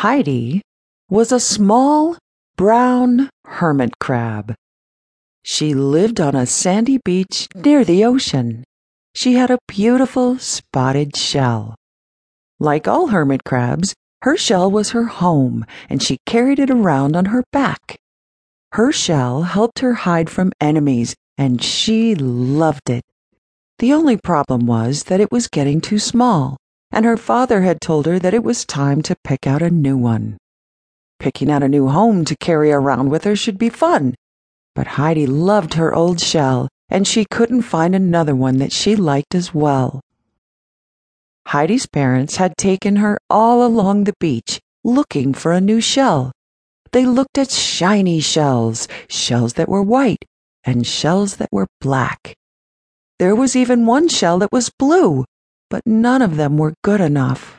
Heidi was a small, brown hermit crab. She lived on a sandy beach near the ocean. She had a beautiful spotted shell. Like all hermit crabs, her shell was her home, and she carried it around on her back. Her shell helped her hide from enemies, and she loved it. The only problem was that it was getting too small, and her father had told her that it was time to pick out a new one. Picking out a new home to carry around with her should be fun, but Heidi loved her old shell, and she couldn't find another one that she liked as well. Heidi's parents had taken her all along the beach looking for a new shell. They looked at shiny shells, shells that were white, and shells that were black. There was even one shell that was blue, but none of them were good enough.